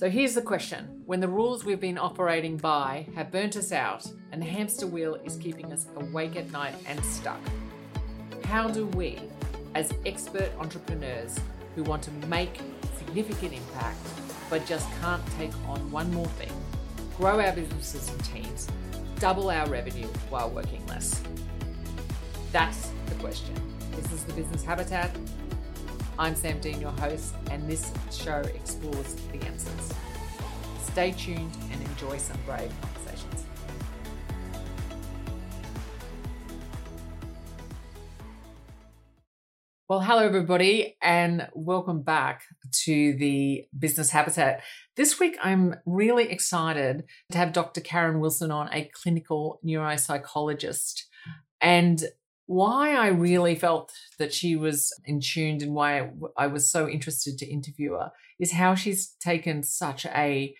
So here's the question When the rules we've been operating by have burnt us out and the hamster wheel is keeping us awake at night and stuck, how do we, as expert entrepreneurs who want to make significant impact but just can't take on one more thing, grow our businesses and teams, double our revenue while working less? That's the question. This is the Business Habitat. I'm Sam Dean, your host, and this show explores the answers. Stay tuned and enjoy some brave conversations. Well, hello, everybody, and welcome back to the Business Habitat. This week, I'm really excited to have Dr. Karen Wilson on, a clinical neuropsychologist. And why I really felt that she was in tuned and why I was so interested to interview her is how she's taken such a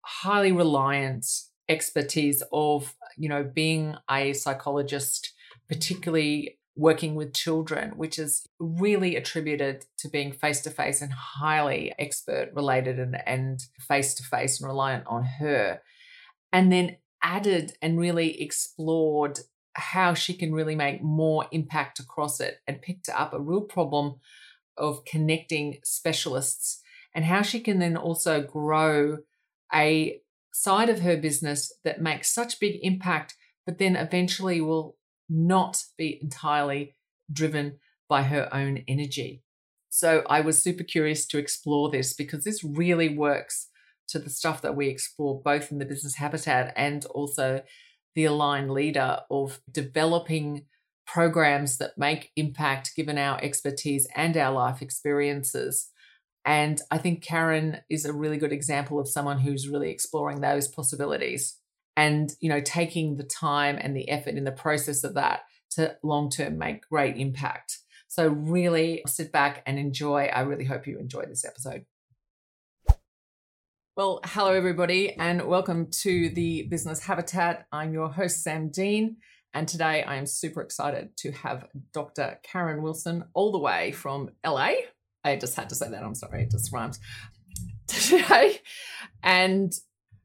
highly reliant expertise of, you know, being a psychologist, particularly working with children, which is really attributed to being face to face and highly expert related and face to face and reliant on her. And then added and really explored how she can really make more impact across it and picked up a real problem of connecting specialists and how she can then also grow a side of her business that makes such big impact but then eventually will not be entirely driven by her own energy. So I was super curious to explore this because this really works to the stuff that we explore both in the business habitat and also the aligned leader of developing programs that make impact given our expertise and our life experiences. And I think Karen is a really good example of someone who's really exploring those possibilities and, you know, taking the time and the effort in the process of that to long term make great impact. So, really sit back and enjoy. I really hope you enjoy this episode. Well, hello, everybody, and welcome to the Business Habitat. I'm your host, Sam Dean, and today I am super excited to have Dr. Karen Wilson, all the way from LA. I just had to say that, I'm sorry, it just rhymes. Today, and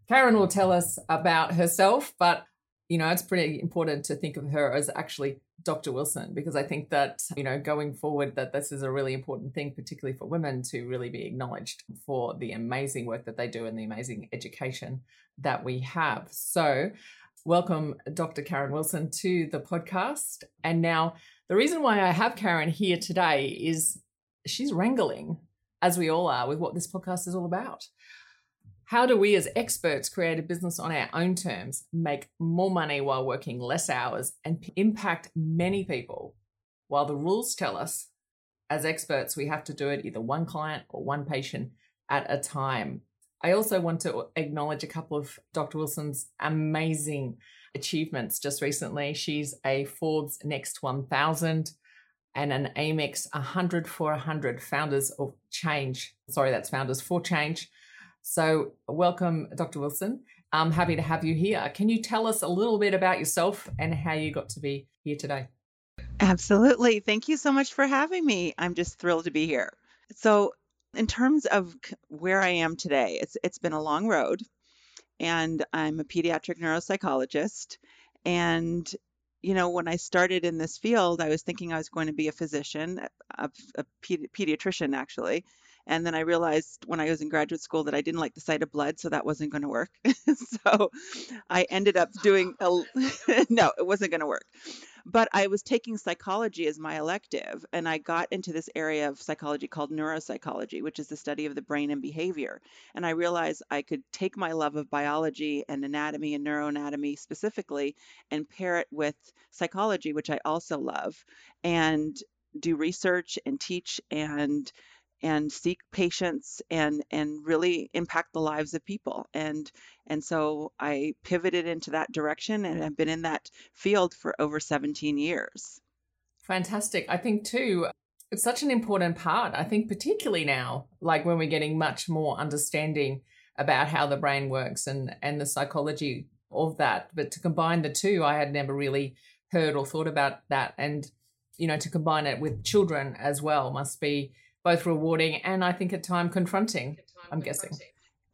Karen will tell us about herself, but you know, it's pretty important to think of her as actually Dr. Wilson, because I think that, you know, going forward, that this is a really important thing, particularly for women to really be acknowledged for the amazing work that they do and the amazing education that we have. So, welcome, Dr. Karen Wilson, to the podcast. And now, the reason why I have Karen here today is she's wrangling, as we all are, with what this podcast is all about. How do we as experts create a business on our own terms, make more money while working less hours, and impact many people? While the rules tell us, as experts, we have to do it either one client or one patient at a time. I also want to acknowledge a couple of Dr. Wilson's amazing achievements just recently. She's a Forbes Next 1000 and an Amex 100 for 100 Founders of Change. Sorry, that's Founders for Change so, welcome, Dr. Wilson. I'm happy to have you here. Can you tell us a little bit about yourself and how you got to be here today? Absolutely. Thank you so much for having me. I'm just thrilled to be here. So, in terms of where I am today, it's it's been a long road, and I'm a pediatric neuropsychologist. And you know, when I started in this field, I was thinking I was going to be a physician, a, a pedi- pediatrician actually, and then I realized when I was in graduate school that I didn't like the sight of blood, so that wasn't going to work. so I ended up doing a no, it wasn't going to work. But I was taking psychology as my elective, and I got into this area of psychology called neuropsychology, which is the study of the brain and behavior. And I realized I could take my love of biology and anatomy and neuroanatomy specifically and pair it with psychology, which I also love, and do research and teach and and seek patients and and really impact the lives of people and and so I pivoted into that direction and have been in that field for over 17 years. Fantastic. I think too it's such an important part. I think particularly now like when we're getting much more understanding about how the brain works and and the psychology of that but to combine the two I had never really heard or thought about that and you know to combine it with children as well must be both rewarding and I think at time confronting. I'm guessing.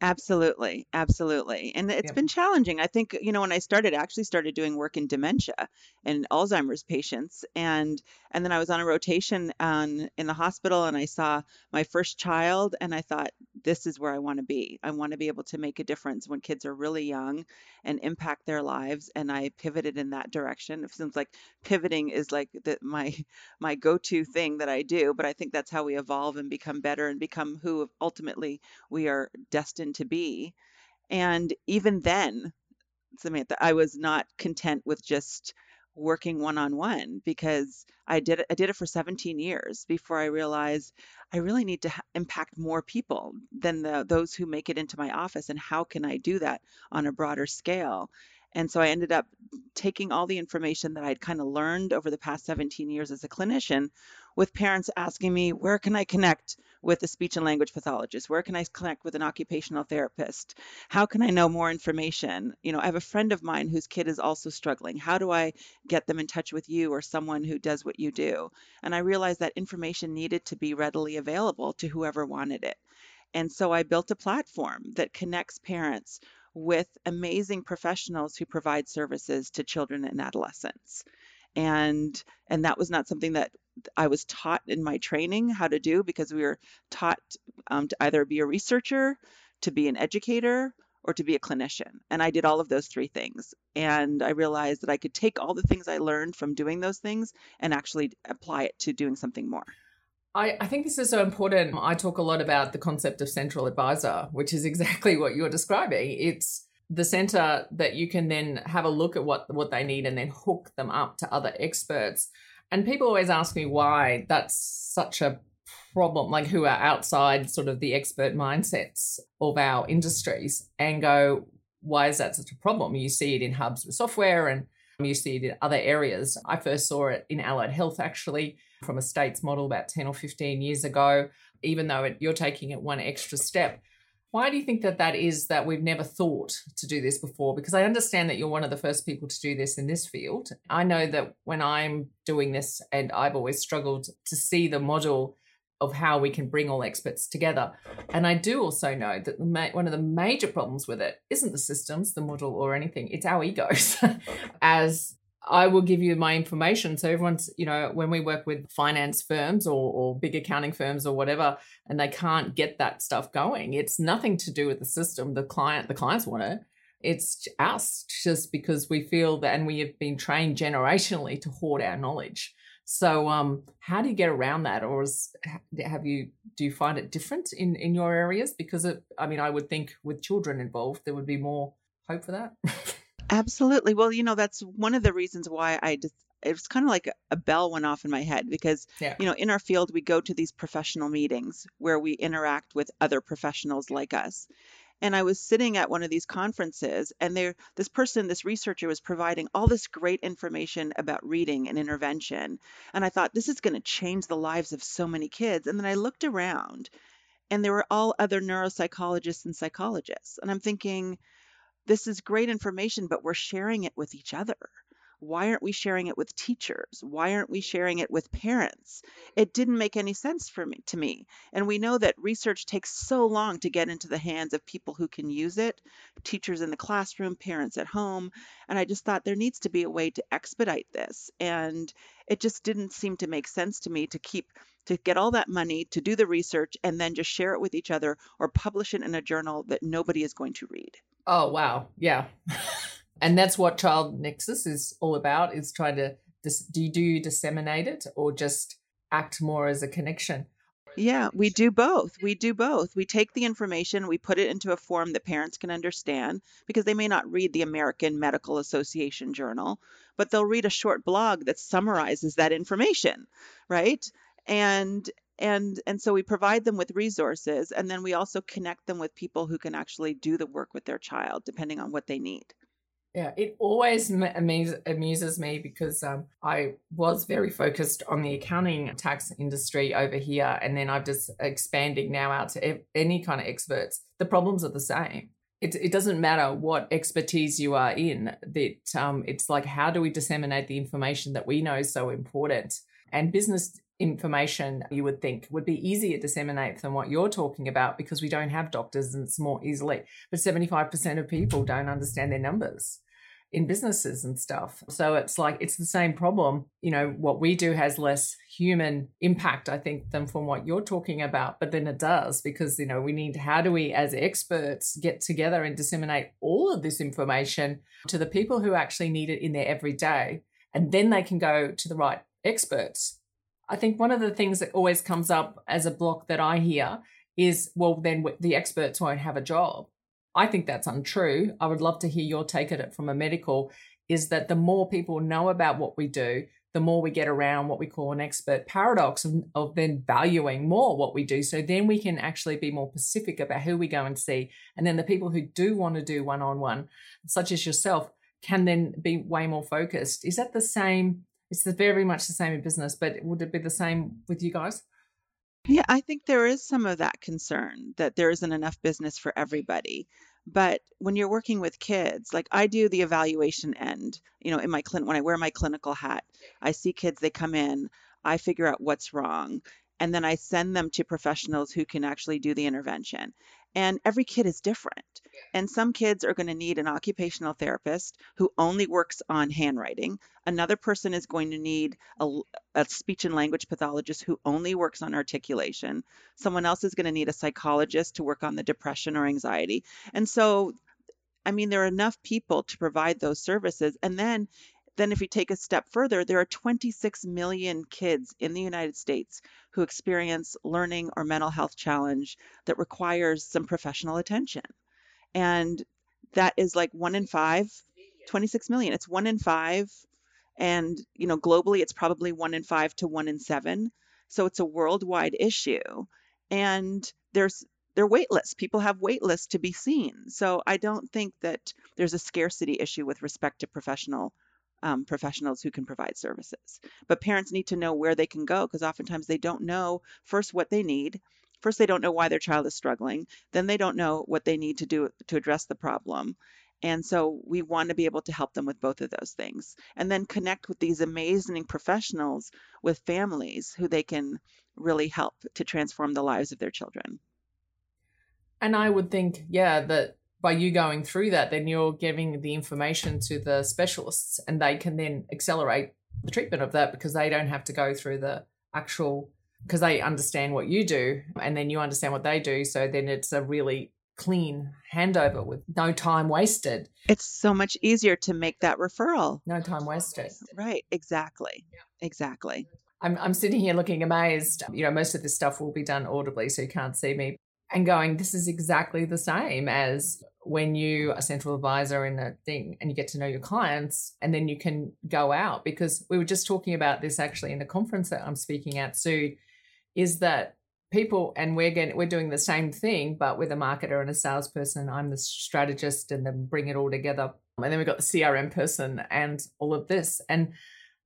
Absolutely, absolutely. And it's Yep. been challenging. I think, you know, when I started, I actually started doing work in dementia and Alzheimer's patients. And and then I was on a rotation on in the hospital and I saw my first child and I thought, this is where I want to be. I want to be able to make a difference when kids are really young and impact their lives. And I pivoted in that direction. It seems like pivoting is like the, my my go-to thing that I do, but I think that's how we evolve and become better and become who ultimately we are destined to be. And even then, Samantha, I was not content with just working one on one because I did it, I did it for 17 years before I realized I really need to ha- impact more people than the, those who make it into my office. And how can I do that on a broader scale? And so I ended up taking all the information that I'd kind of learned over the past 17 years as a clinician with parents asking me, where can I connect with a speech and language pathologist? Where can I connect with an occupational therapist? How can I know more information? You know, I have a friend of mine whose kid is also struggling. How do I get them in touch with you or someone who does what you do? And I realized that information needed to be readily available to whoever wanted it. And so I built a platform that connects parents with amazing professionals who provide services to children and adolescents. And and that was not something that I was taught in my training how to do because we were taught um, to either be a researcher, to be an educator, or to be a clinician. And I did all of those three things. And I realized that I could take all the things I learned from doing those things and actually apply it to doing something more. I, I think this is so important. I talk a lot about the concept of central advisor, which is exactly what you're describing. It's the center that you can then have a look at what what they need and then hook them up to other experts. And people always ask me why that's such a problem, like who are outside sort of the expert mindsets of our industries and go, why is that such a problem? You see it in hubs with software and you see it in other areas. I first saw it in allied health actually from a states model about 10 or 15 years ago, even though it, you're taking it one extra step. Why do you think that that is that we've never thought to do this before? Because I understand that you're one of the first people to do this in this field. I know that when I'm doing this, and I've always struggled to see the model of how we can bring all experts together. And I do also know that the one of the major problems with it isn't the systems, the model, or anything, it's our egos as I will give you my information. So everyone's, you know, when we work with finance firms or, or big accounting firms or whatever, and they can't get that stuff going, it's nothing to do with the system. The client, the clients want it. It's us just because we feel that, and we have been trained generationally to hoard our knowledge. So, um, how do you get around that, or is, have you do you find it different in in your areas? Because it, I mean, I would think with children involved, there would be more hope for that. Absolutely. Well, you know, that's one of the reasons why I just it was kind of like a bell went off in my head because yeah. you know in our field we go to these professional meetings where we interact with other professionals like us and i was sitting at one of these conferences and there this person this researcher was providing all this great information about reading and intervention and i thought this is going to change the lives of so many kids and then i looked around and there were all other neuropsychologists and psychologists and i'm thinking this is great information, but we're sharing it with each other. Why aren't we sharing it with teachers? Why aren't we sharing it with parents? It didn't make any sense for me to me. And we know that research takes so long to get into the hands of people who can use it, teachers in the classroom, parents at home, and I just thought there needs to be a way to expedite this. And it just didn't seem to make sense to me to keep to get all that money to do the research and then just share it with each other or publish it in a journal that nobody is going to read. Oh wow, yeah, and that's what Child Nexus is all about: is trying to dis- do you, do you disseminate it or just act more as a connection? Yeah, we do both. We do both. We take the information, we put it into a form that parents can understand because they may not read the American Medical Association journal, but they'll read a short blog that summarizes that information, right? And and and so we provide them with resources and then we also connect them with people who can actually do the work with their child depending on what they need. Yeah it always amuses, amuses me because um, i was very focused on the accounting tax industry over here and then i've just expanding now out to any kind of experts. The problems are the same. It, it doesn't matter what expertise you are in that um, it's like how do we disseminate the information that we know is so important? And business information you would think would be easier to disseminate than what you're talking about because we don't have doctors and it's more easily. But 75% of people don't understand their numbers in businesses and stuff. So it's like it's the same problem. You know, what we do has less human impact, I think, than from what you're talking about. But then it does because, you know, we need how do we as experts get together and disseminate all of this information to the people who actually need it in their everyday? And then they can go to the right experts. I think one of the things that always comes up as a block that I hear is, well, then the experts won't have a job. I think that's untrue. I would love to hear your take at it from a medical is that the more people know about what we do, the more we get around what we call an expert paradox of, of, then valuing more what we do. So then we can actually be more specific about who we go and see. And then the people who do want to do one on one, such as yourself, can then be way more focused. Is that the same? It's very much the same in business, but would it be the same with you guys? Yeah, I think there is some of that concern that there isn't enough business for everybody. But when you're working with kids, like I do the evaluation end, you know, in my clinic, when I wear my clinical hat, I see kids, they come in, I figure out what's wrong, and then I send them to professionals who can actually do the intervention. And every kid is different. And some kids are going to need an occupational therapist who only works on handwriting. Another person is going to need a, a, speech and language pathologist who only works on articulation. Someone else is going to need a psychologist to work on the depression or anxiety. And so, I mean, there are enough people to provide those services. And then then, if you take a step further, there are 26 million kids in the United States who experience learning or mental health challenge that requires some professional attention. And that is like one in five, 26 million. It's one in five. And, you know, globally, it's probably one in five to one in seven. So it's a worldwide issue. And there's they're wait lists. People have wait lists to be seen. So I don't think that there's a scarcity issue with respect to professional um, professionals who can provide services. But parents need to know where they can go because oftentimes they don't know first what they need. First, they don't know why their child is struggling. Then they don't know what they need to do to address the problem. And so we want to be able to help them with both of those things and then connect with these amazing professionals with families who they can really help to transform the lives of their children. And I would think, yeah, that by you going through that, then you're giving the information to the specialists and they can then accelerate the treatment of that because they don't have to go through the actual because they understand what you do and then you understand what they do. So then it's a really clean handover with no time wasted. It's so much easier to make that referral. No time wasted. Right exactly yeah. exactly. I'm, I'm sitting here looking amazed. You know most of this stuff will be done audibly so you can't see me and going, this is exactly the same as when you are central advisor in a thing and you get to know your clients and then you can go out. Because we were just talking about this actually in the conference that I'm speaking at Sue is that people and we're getting we're doing the same thing but with a marketer and a salesperson I'm the strategist and then bring it all together. And then we've got the CRM person and all of this. And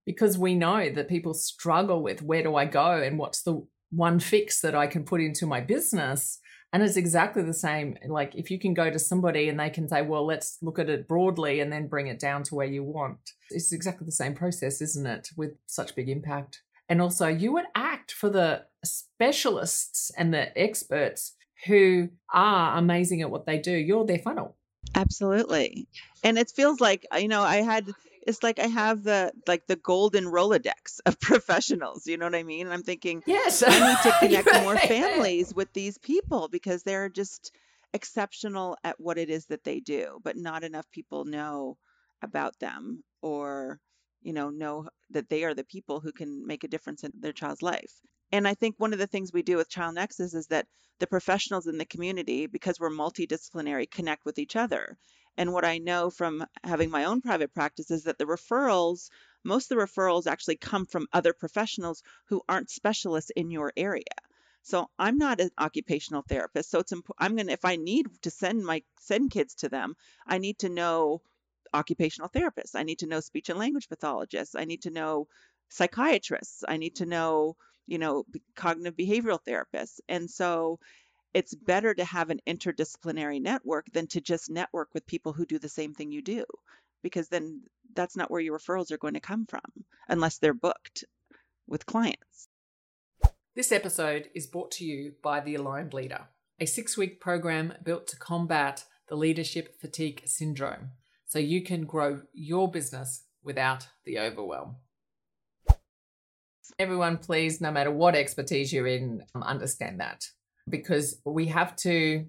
because we know that people struggle with where do I go and what's the one fix that I can put into my business and it's exactly the same. Like if you can go to somebody and they can say, well, let's look at it broadly and then bring it down to where you want. It's exactly the same process, isn't it? With such big impact. And also, you would act for the specialists and the experts who are amazing at what they do. You're their funnel. Absolutely. And it feels like, uh, you know, I had it's like I have the like the golden Rolodex of professionals. You know what I mean? And I'm thinking, yes, I need to connect more families with these people because they're just exceptional at what it is that they do, but not enough people know about them or you know know that they are the people who can make a difference in their child's life. And I think one of the things we do with Child Nexus is that the professionals in the community, because we're multidisciplinary, connect with each other. And what I know from having my own private practice is that the referrals, most of the referrals actually come from other professionals who aren't specialists in your area. So I'm not an occupational therapist. So it's imp- I'm to if I need to send my send kids to them, I need to know occupational therapists. I need to know speech and language pathologists. I need to know psychiatrists. I need to know, you know, cognitive behavioral therapists. And so it's better to have an interdisciplinary network than to just network with people who do the same thing you do because then that's not where your referrals are going to come from unless they're booked with clients This episode is brought to you by The Aligned Leader, a six week program built to combat the leadership fatigue syndrome so you can grow your business without the overwhelm. Everyone, please, no matter what expertise you're in, um, understand that because we have to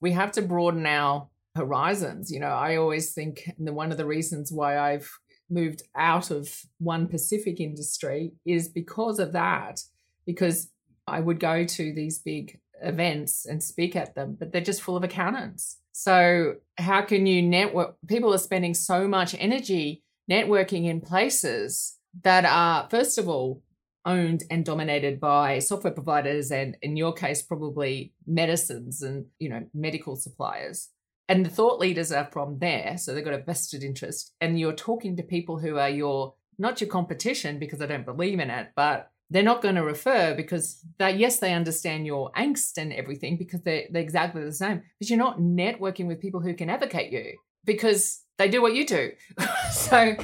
we have to broaden our horizons. You know, I always think the one of the reasons why I've moved out of one Pacific industry is because of that. Because I would go to these big events and speak at them, but they're just full of accountants. So, how can you network? People are spending so much energy networking in places that are, first of all, owned and dominated by software providers and in your case probably medicines and you know medical suppliers and the thought leaders are from there so they've got a vested interest and you're talking to people who are your not your competition because i don't believe in it but they're not going to refer because that yes they understand your angst and everything because they're, they're exactly the same but you're not networking with people who can advocate you because they do what you do so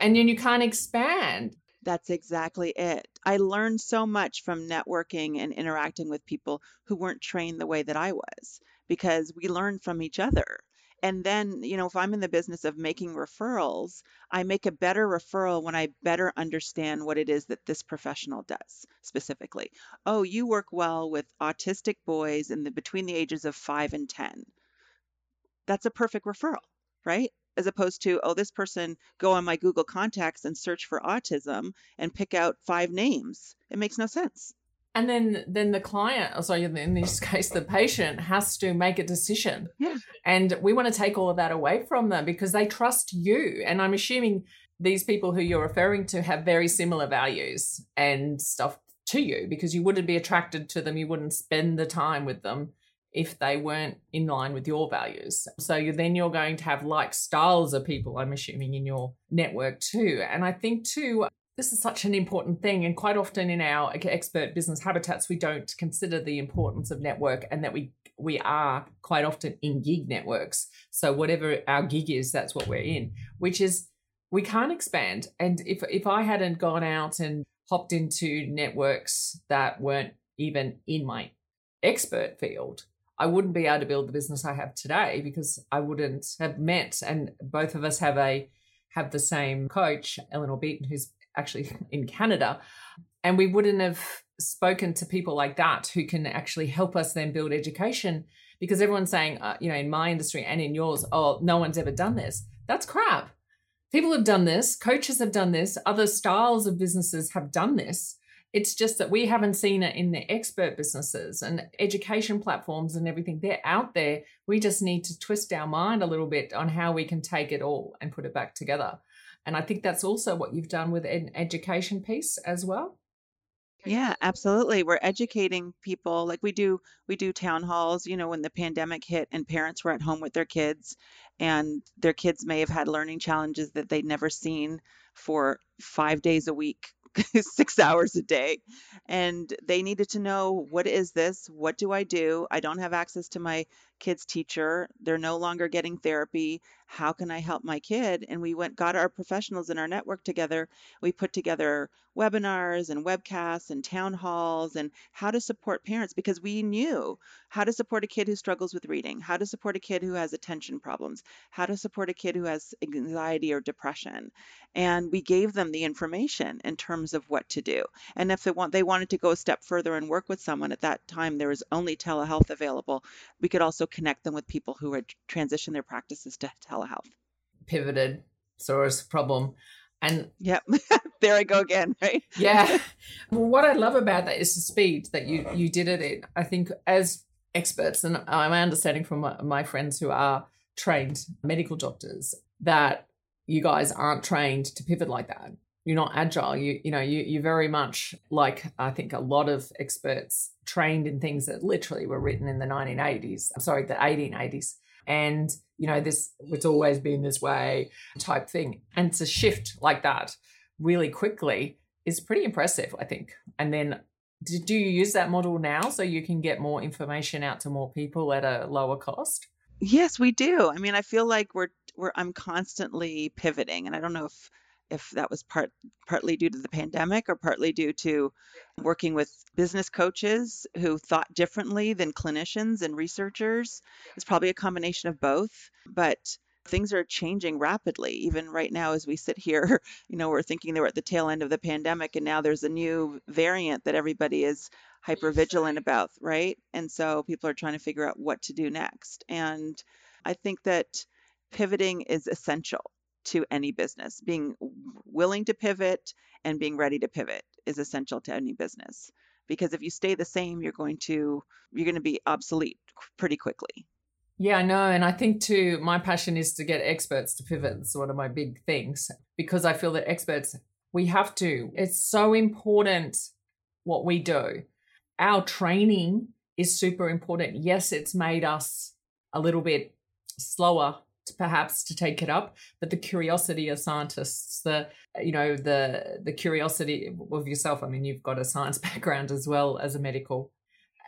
and then you can't expand that's exactly it. I learned so much from networking and interacting with people who weren't trained the way that I was because we learn from each other. And then, you know, if I'm in the business of making referrals, I make a better referral when I better understand what it is that this professional does specifically. Oh, you work well with autistic boys in the between the ages of 5 and 10. That's a perfect referral, right? as opposed to, oh, this person go on my Google contacts and search for autism and pick out five names. It makes no sense. And then, then the client, or sorry, in this case, the patient has to make a decision. Yeah. And we want to take all of that away from them because they trust you. And I'm assuming these people who you're referring to have very similar values and stuff to you because you wouldn't be attracted to them. You wouldn't spend the time with them if they weren't in line with your values. So you, then you're going to have like styles of people, I'm assuming, in your network too. And I think too, this is such an important thing. And quite often in our expert business habitats, we don't consider the importance of network and that we we are quite often in gig networks. So whatever our gig is, that's what we're in, which is we can't expand. And if if I hadn't gone out and hopped into networks that weren't even in my expert field, I wouldn't be able to build the business I have today because I wouldn't have met. And both of us have a have the same coach, Eleanor Beaton, who's actually in Canada, and we wouldn't have spoken to people like that who can actually help us then build education because everyone's saying, uh, you know, in my industry and in yours, oh, no one's ever done this. That's crap. People have done this, coaches have done this, other styles of businesses have done this. It's just that we haven't seen it in the expert businesses and education platforms and everything. They're out there. We just need to twist our mind a little bit on how we can take it all and put it back together. And I think that's also what you've done with an education piece as well. Yeah, absolutely. We're educating people like we do we do town halls, you know, when the pandemic hit and parents were at home with their kids and their kids may have had learning challenges that they'd never seen for 5 days a week six hours a day. And they needed to know what is this? What do I do? I don't have access to my kid's teacher. They're no longer getting therapy. How can I help my kid? And we went, got our professionals in our network together. We put together webinars and webcasts and town halls and how to support parents because we knew how to support a kid who struggles with reading, how to support a kid who has attention problems, how to support a kid who has anxiety or depression. And we gave them the information in terms of what to do. And if they want they wanted to go a step further and work with someone at that time there was only telehealth available. We could also connect them with people who had transitioned their practices to telehealth. Pivoted source problem. And yep, there I go again, right? yeah. Well, what I love about that is the speed that you you did it in. I think as experts, and I'm understanding from my, my friends who are trained medical doctors that you guys aren't trained to pivot like that you're not agile. You you know you you're very much like i think a lot of experts trained in things that literally were written in the 1980s i'm sorry the 1880s and you know this it's always been this way type thing. And to shift like that really quickly is pretty impressive i think. And then do you use that model now so you can get more information out to more people at a lower cost? Yes we do. I mean i feel like we're we're i'm constantly pivoting and i don't know if if that was part partly due to the pandemic or partly due to working with business coaches who thought differently than clinicians and researchers. It's probably a combination of both, but things are changing rapidly. Even right now, as we sit here, you know, we're thinking they were at the tail end of the pandemic, and now there's a new variant that everybody is hyper vigilant about, right? And so people are trying to figure out what to do next. And I think that pivoting is essential to any business. Being willing to pivot and being ready to pivot is essential to any business. Because if you stay the same, you're going to you're going to be obsolete pretty quickly. Yeah, I know. And I think too, my passion is to get experts to pivot. It's one of my big things because I feel that experts, we have to. It's so important what we do. Our training is super important. Yes, it's made us a little bit slower perhaps to take it up but the curiosity of scientists the you know the the curiosity of yourself. I mean you've got a science background as well as a medical.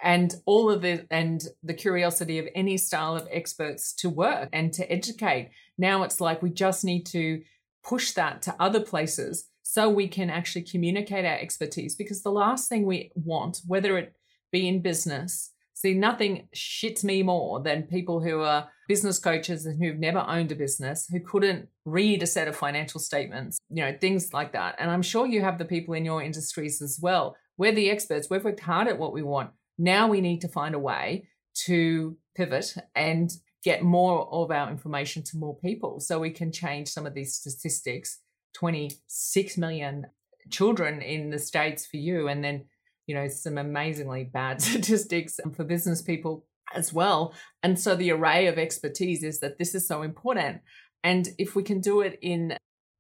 And all of the and the curiosity of any style of experts to work and to educate. Now it's like we just need to push that to other places so we can actually communicate our expertise because the last thing we want whether it be in business see nothing shits me more than people who are business coaches and who've never owned a business who couldn't read a set of financial statements you know things like that. And i'm sure you have the people in your industries as well. We're the experts. We've worked hard at what we want. Now we need to find a way to pivot and get more of our information to more people so we can change some of these statistics. 26 million children in the states for you and then you know some amazingly bad statistics for business people as well and so the array of expertise is that this is so important and if we can do it in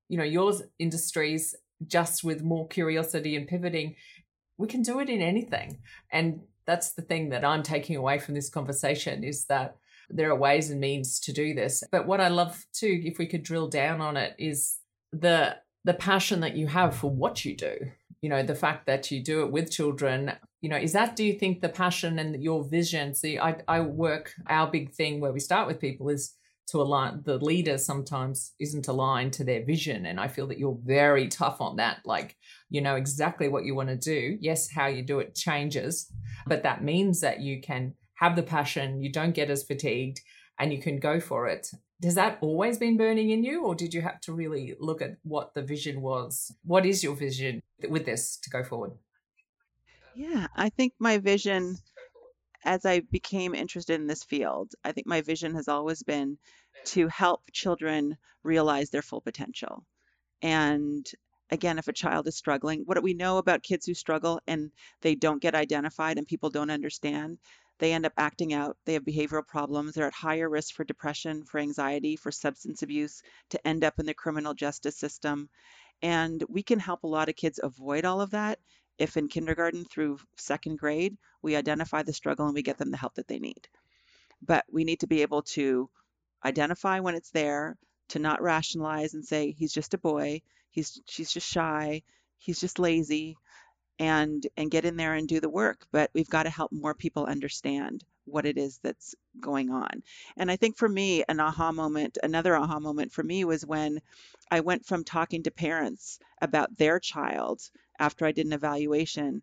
you know your industries just with more curiosity and pivoting we can do it in anything and that's the thing that I'm taking away from this conversation is that there are ways and means to do this. But what I love too, if we could drill down on it, is the the passion that you have for what you do. You know, the fact that you do it with children. You know, is that do you think the passion and your vision? See, I I work our big thing where we start with people is to align the leader sometimes isn't aligned to their vision and i feel that you're very tough on that like you know exactly what you want to do yes how you do it changes but that means that you can have the passion you don't get as fatigued and you can go for it has that always been burning in you or did you have to really look at what the vision was what is your vision with this to go forward yeah i think my vision as I became interested in this field, I think my vision has always been to help children realize their full potential. And again, if a child is struggling, what do we know about kids who struggle and they don't get identified and people don't understand? They end up acting out. They have behavioral problems. They're at higher risk for depression, for anxiety, for substance abuse, to end up in the criminal justice system. And we can help a lot of kids avoid all of that if in kindergarten through second grade we identify the struggle and we get them the help that they need. But we need to be able to identify when it's there, to not rationalize and say he's just a boy, he's she's just shy, he's just lazy and and get in there and do the work, but we've got to help more people understand what it is that's going on. And I think for me an aha moment, another aha moment for me was when I went from talking to parents about their child after I did an evaluation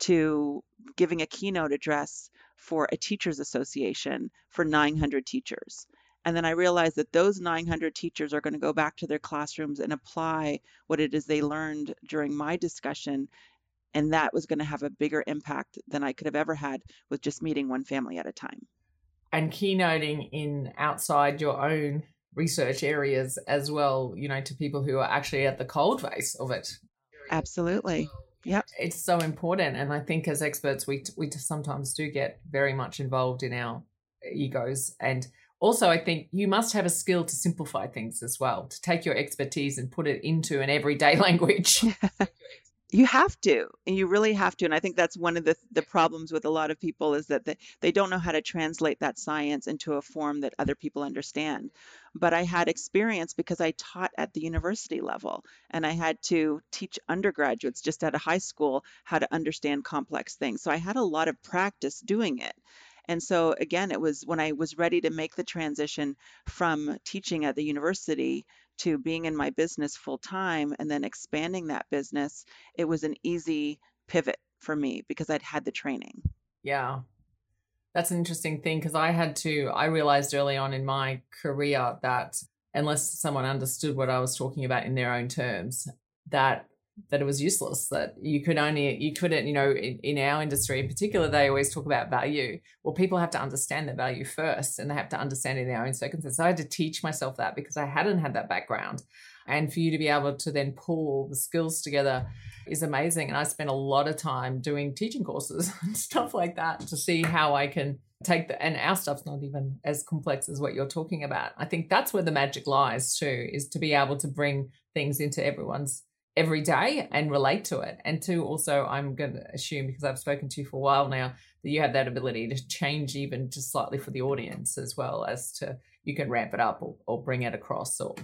to giving a keynote address for a teachers association for 900 teachers. And then I realized that those 900 teachers are going to go back to their classrooms and apply what it is they learned during my discussion. And that was going to have a bigger impact than I could have ever had with just meeting one family at a time. And keynoting in outside your own research areas as well, you know, to people who are actually at the cold face of it. Absolutely. Yep. It's so important. And I think as experts, we, we sometimes do get very much involved in our egos. And also, I think you must have a skill to simplify things as well, to take your expertise and put it into an everyday language. you have to and you really have to and i think that's one of the, the problems with a lot of people is that they, they don't know how to translate that science into a form that other people understand. But i had experience because i taught at the university level and i had to teach undergraduates just at a high school how to understand complex things. So i had a lot of practice doing it. And so again it was when i was ready to make the transition from teaching at the university to being in my business full time and then expanding that business, it was an easy pivot for me because I'd had the training. Yeah. That's an interesting thing because I had to, I realized early on in my career that unless someone understood what I was talking about in their own terms, that that it was useless that you could only you couldn't you know in, in, our industry in particular they always talk about value. Well people have to understand the value first and they have to understand in their own circumstances. So i had to teach myself that because i hadn't had that background. And for you to be able to then pull the skills together is amazing. And i spent a lot of time doing teaching courses and stuff like that to see how i can take the and our stuff's not even as complex as what you're talking about. I think that's where the magic lies too is to be able to bring things into everyone's every day and relate to it. And two, also, I'm going to assume because I've spoken to you for a while now that you have that ability to change even just slightly for the audience as well as to you can ramp it up or, or bring it across or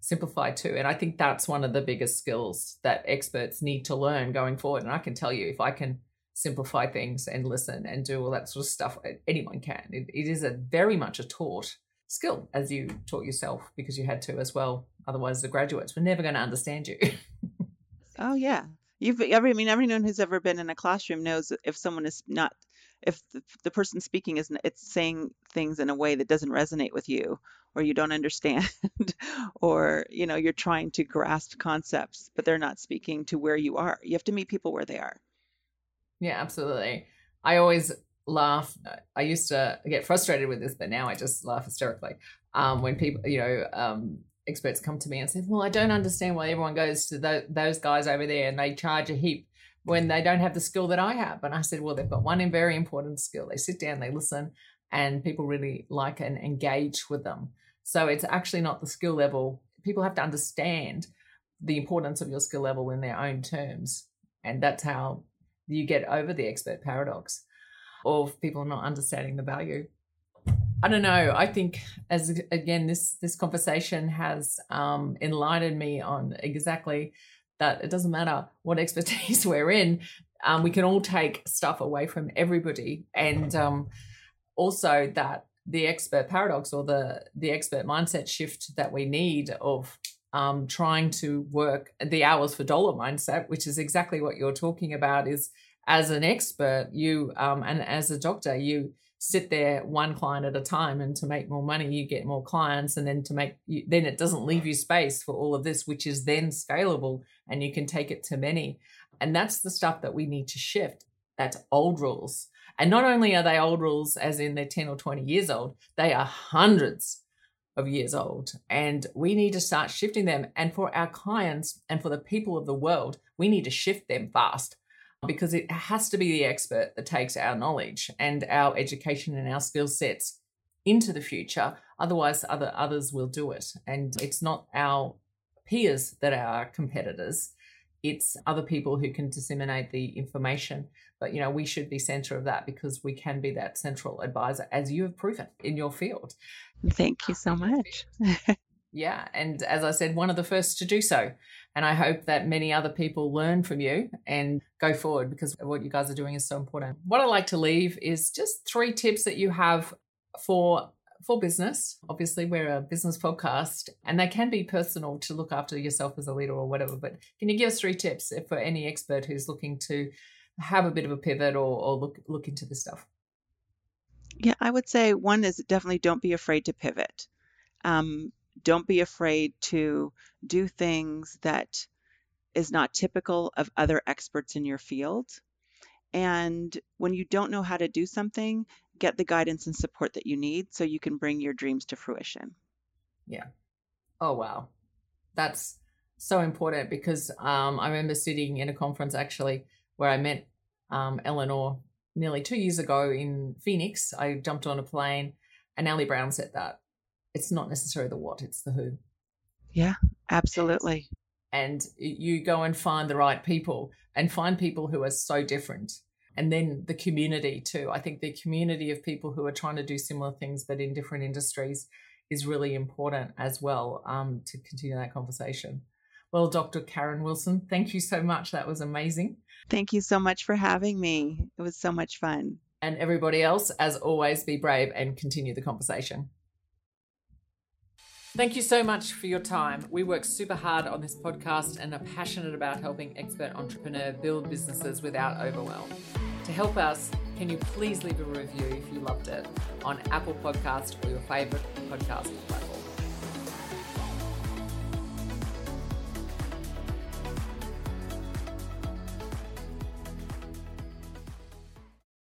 simplify too. And I think that's one of the biggest skills that experts need to learn going forward. And I can tell you if I can simplify things and listen and do all that sort of stuff, anyone can. it, it is a very much a taught skill as you taught yourself because you had to as well. Otherwise, the graduates were never going to understand you. Oh yeah. You've every I mean everyone who's ever been in a classroom knows if someone is not if the, the person speaking is it's saying things in a way that doesn't resonate with you or you don't understand or you know you're trying to grasp concepts but they're not speaking to where you are. You have to meet people where they are. Yeah, absolutely. I always laugh. I used to get frustrated with this, but now I just laugh hysterically um, when people, you know, um, experts come to me and say, "Well, I don't understand why everyone goes to the, those guys over there and they charge a heap when they don't have the skill that I have." And I said, "Well, they've got one very important skill. They sit down, they listen, and people really like and engage with them. So it's actually not the skill level. People have to understand the importance of your skill level in their own terms, and that's how you get over the expert paradox of people not understanding the value." I don't know. I think as again this this conversation has um, enlightened me on exactly that it doesn't matter what expertise we're in. Um, we can all take stuff away from everybody, and um, also that the expert paradox or the the expert mindset shift that we need of um, trying to work the hours for dollar mindset, which is exactly what you're talking about. Is as an expert, you um, and as a doctor, you sit there one client at a time and to make more money you get more clients and then to make you, then it doesn't leave you space for all of this which is then scalable and you can take it to many. And that's the stuff that we need to shift. That's old rules. And not only are they old rules as in they're 10 or 20 years old they are hundreds of years old. And we need to start shifting them. And for our clients and for the people of the world we need to shift them fast because it has to be the expert that takes our knowledge and our education and our skill sets into the future. Otherwise other others will do it. And it's not our peers that are our competitors. It's other people who can disseminate the information. But you know we should be center of that because we can be that central advisor as you have proven in your field. Thank you so much yeah and as i said one of the first to do so and I hope that many other people learn from you and go forward because what you guys are doing is so important. What I like to leave is just three tips that you have for for business. Obviously, we're a business podcast and they can be personal to look after yourself as a leader or whatever. But can you give us three tips for any expert who's looking to have a bit of a pivot or, or look look into this stuff? Yeah, I would say one is definitely don't be afraid to pivot. Um, don't be afraid to do things that is not typical of other experts in your field. And when you don't know how to do something, get the guidance and support that you need so you can bring your dreams to fruition. Yeah. Oh, wow. That's so important because um, I remember sitting in a conference actually where I met um, Eleanor nearly two years ago in Phoenix. I jumped on a plane and Ali Brown said that it's not necessarily the what, it's the who. Yeah, absolutely. And you go and find the right people and find people who are so different. And then the community too. I think the community of people who are trying to do similar things but in different industries is really important as well um, to continue that conversation. Well, Dr. Karen Wilson, thank you so much. That was amazing. Thank you so much for having me. It was so much fun. And everybody else, as always, be brave and continue the conversation. Thank you so much for your time. We work super hard on this podcast and are passionate about helping expert entrepreneur build businesses without overwhelm. To help us, can you please leave a review if you loved it on Apple Podcast or your favorite podcast platform?